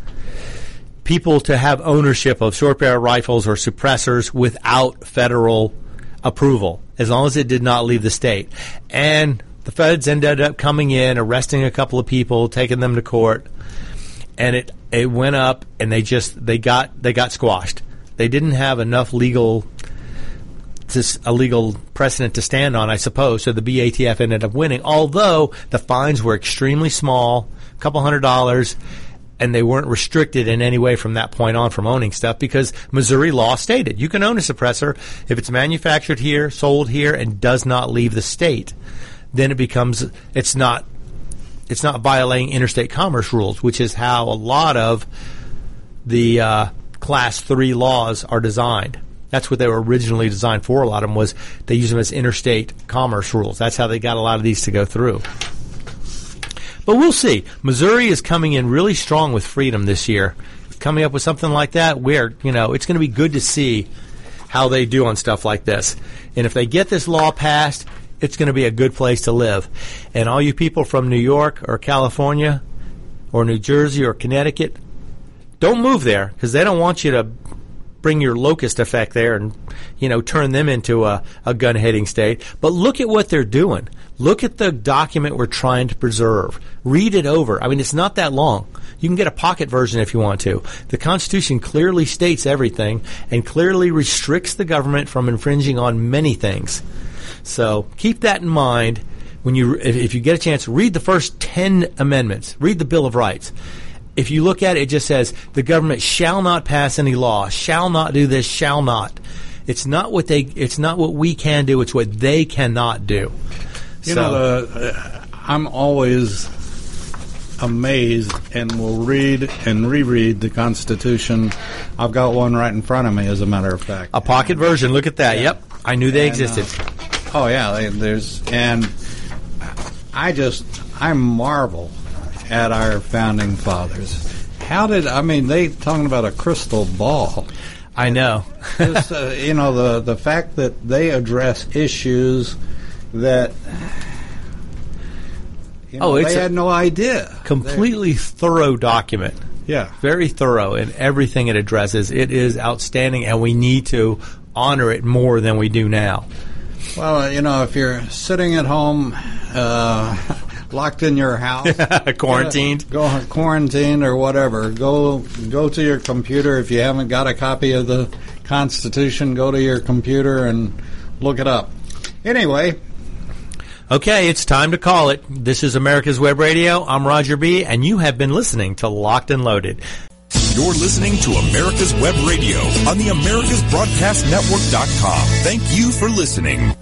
people to have ownership of short barrel rifles or suppressors without federal approval, as long as it did not leave the state. And the feds ended up coming in, arresting a couple of people, taking them to court, and it it went up, and they just they got they got squashed. They didn't have enough legal this a legal precedent to stand on, I suppose. So the BATF ended up winning, although the fines were extremely small, a couple hundred dollars, and they weren't restricted in any way from that point on from owning stuff because Missouri law stated you can own a suppressor if it's manufactured here, sold here, and does not leave the state. Then it becomes it's not it's not violating interstate commerce rules, which is how a lot of the uh, class three laws are designed. That's what they were originally designed for. A lot of them was they use them as interstate commerce rules. That's how they got a lot of these to go through. But we'll see. Missouri is coming in really strong with freedom this year. Coming up with something like that, where you know it's going to be good to see how they do on stuff like this. And if they get this law passed, it's going to be a good place to live. And all you people from New York or California or New Jersey or Connecticut, don't move there because they don't want you to bring your locust effect there and you know turn them into a, a gun hitting state. But look at what they're doing. Look at the document we're trying to preserve. Read it over. I mean, it's not that long. You can get a pocket version if you want to. The Constitution clearly states everything and clearly restricts the government from infringing on many things. So keep that in mind when you, if, if you get a chance, read the first 10 amendments. Read the Bill of Rights if you look at it, it just says the government shall not pass any law, shall not do this, shall not. It's not what they. It's not what we can do. It's what they cannot do. You So- know, the, uh, I'm always amazed and will read and reread the Constitution. I've got one right in front of me, as a matter of fact. a pocket version. Look at that. Yep, I knew they And, uh, existed. Oh yeah, there's and I just I marvel at our founding fathers. How did I mean they talking about a crystal ball? I know. Just, uh, you know the the fact that they address issues that you know, Oh, it's they had no idea. Completely thorough document. Yeah. Very thorough in everything it addresses. It is outstanding, and we need to honor it more than we do now. Well, you know, if you're sitting at home, uh, locked in your house, Quarantined. go quarantined or whatever, go go to your computer. If you haven't got a copy of the Constitution, go to your computer and look it up. Anyway, Okay, it's time to call it. This is America's Web Radio. I'm Roger B., and you have been listening to Locked and Loaded. You're listening to America's Web Radio on the AmericasBroadcastNetwork.com. Thank you for listening.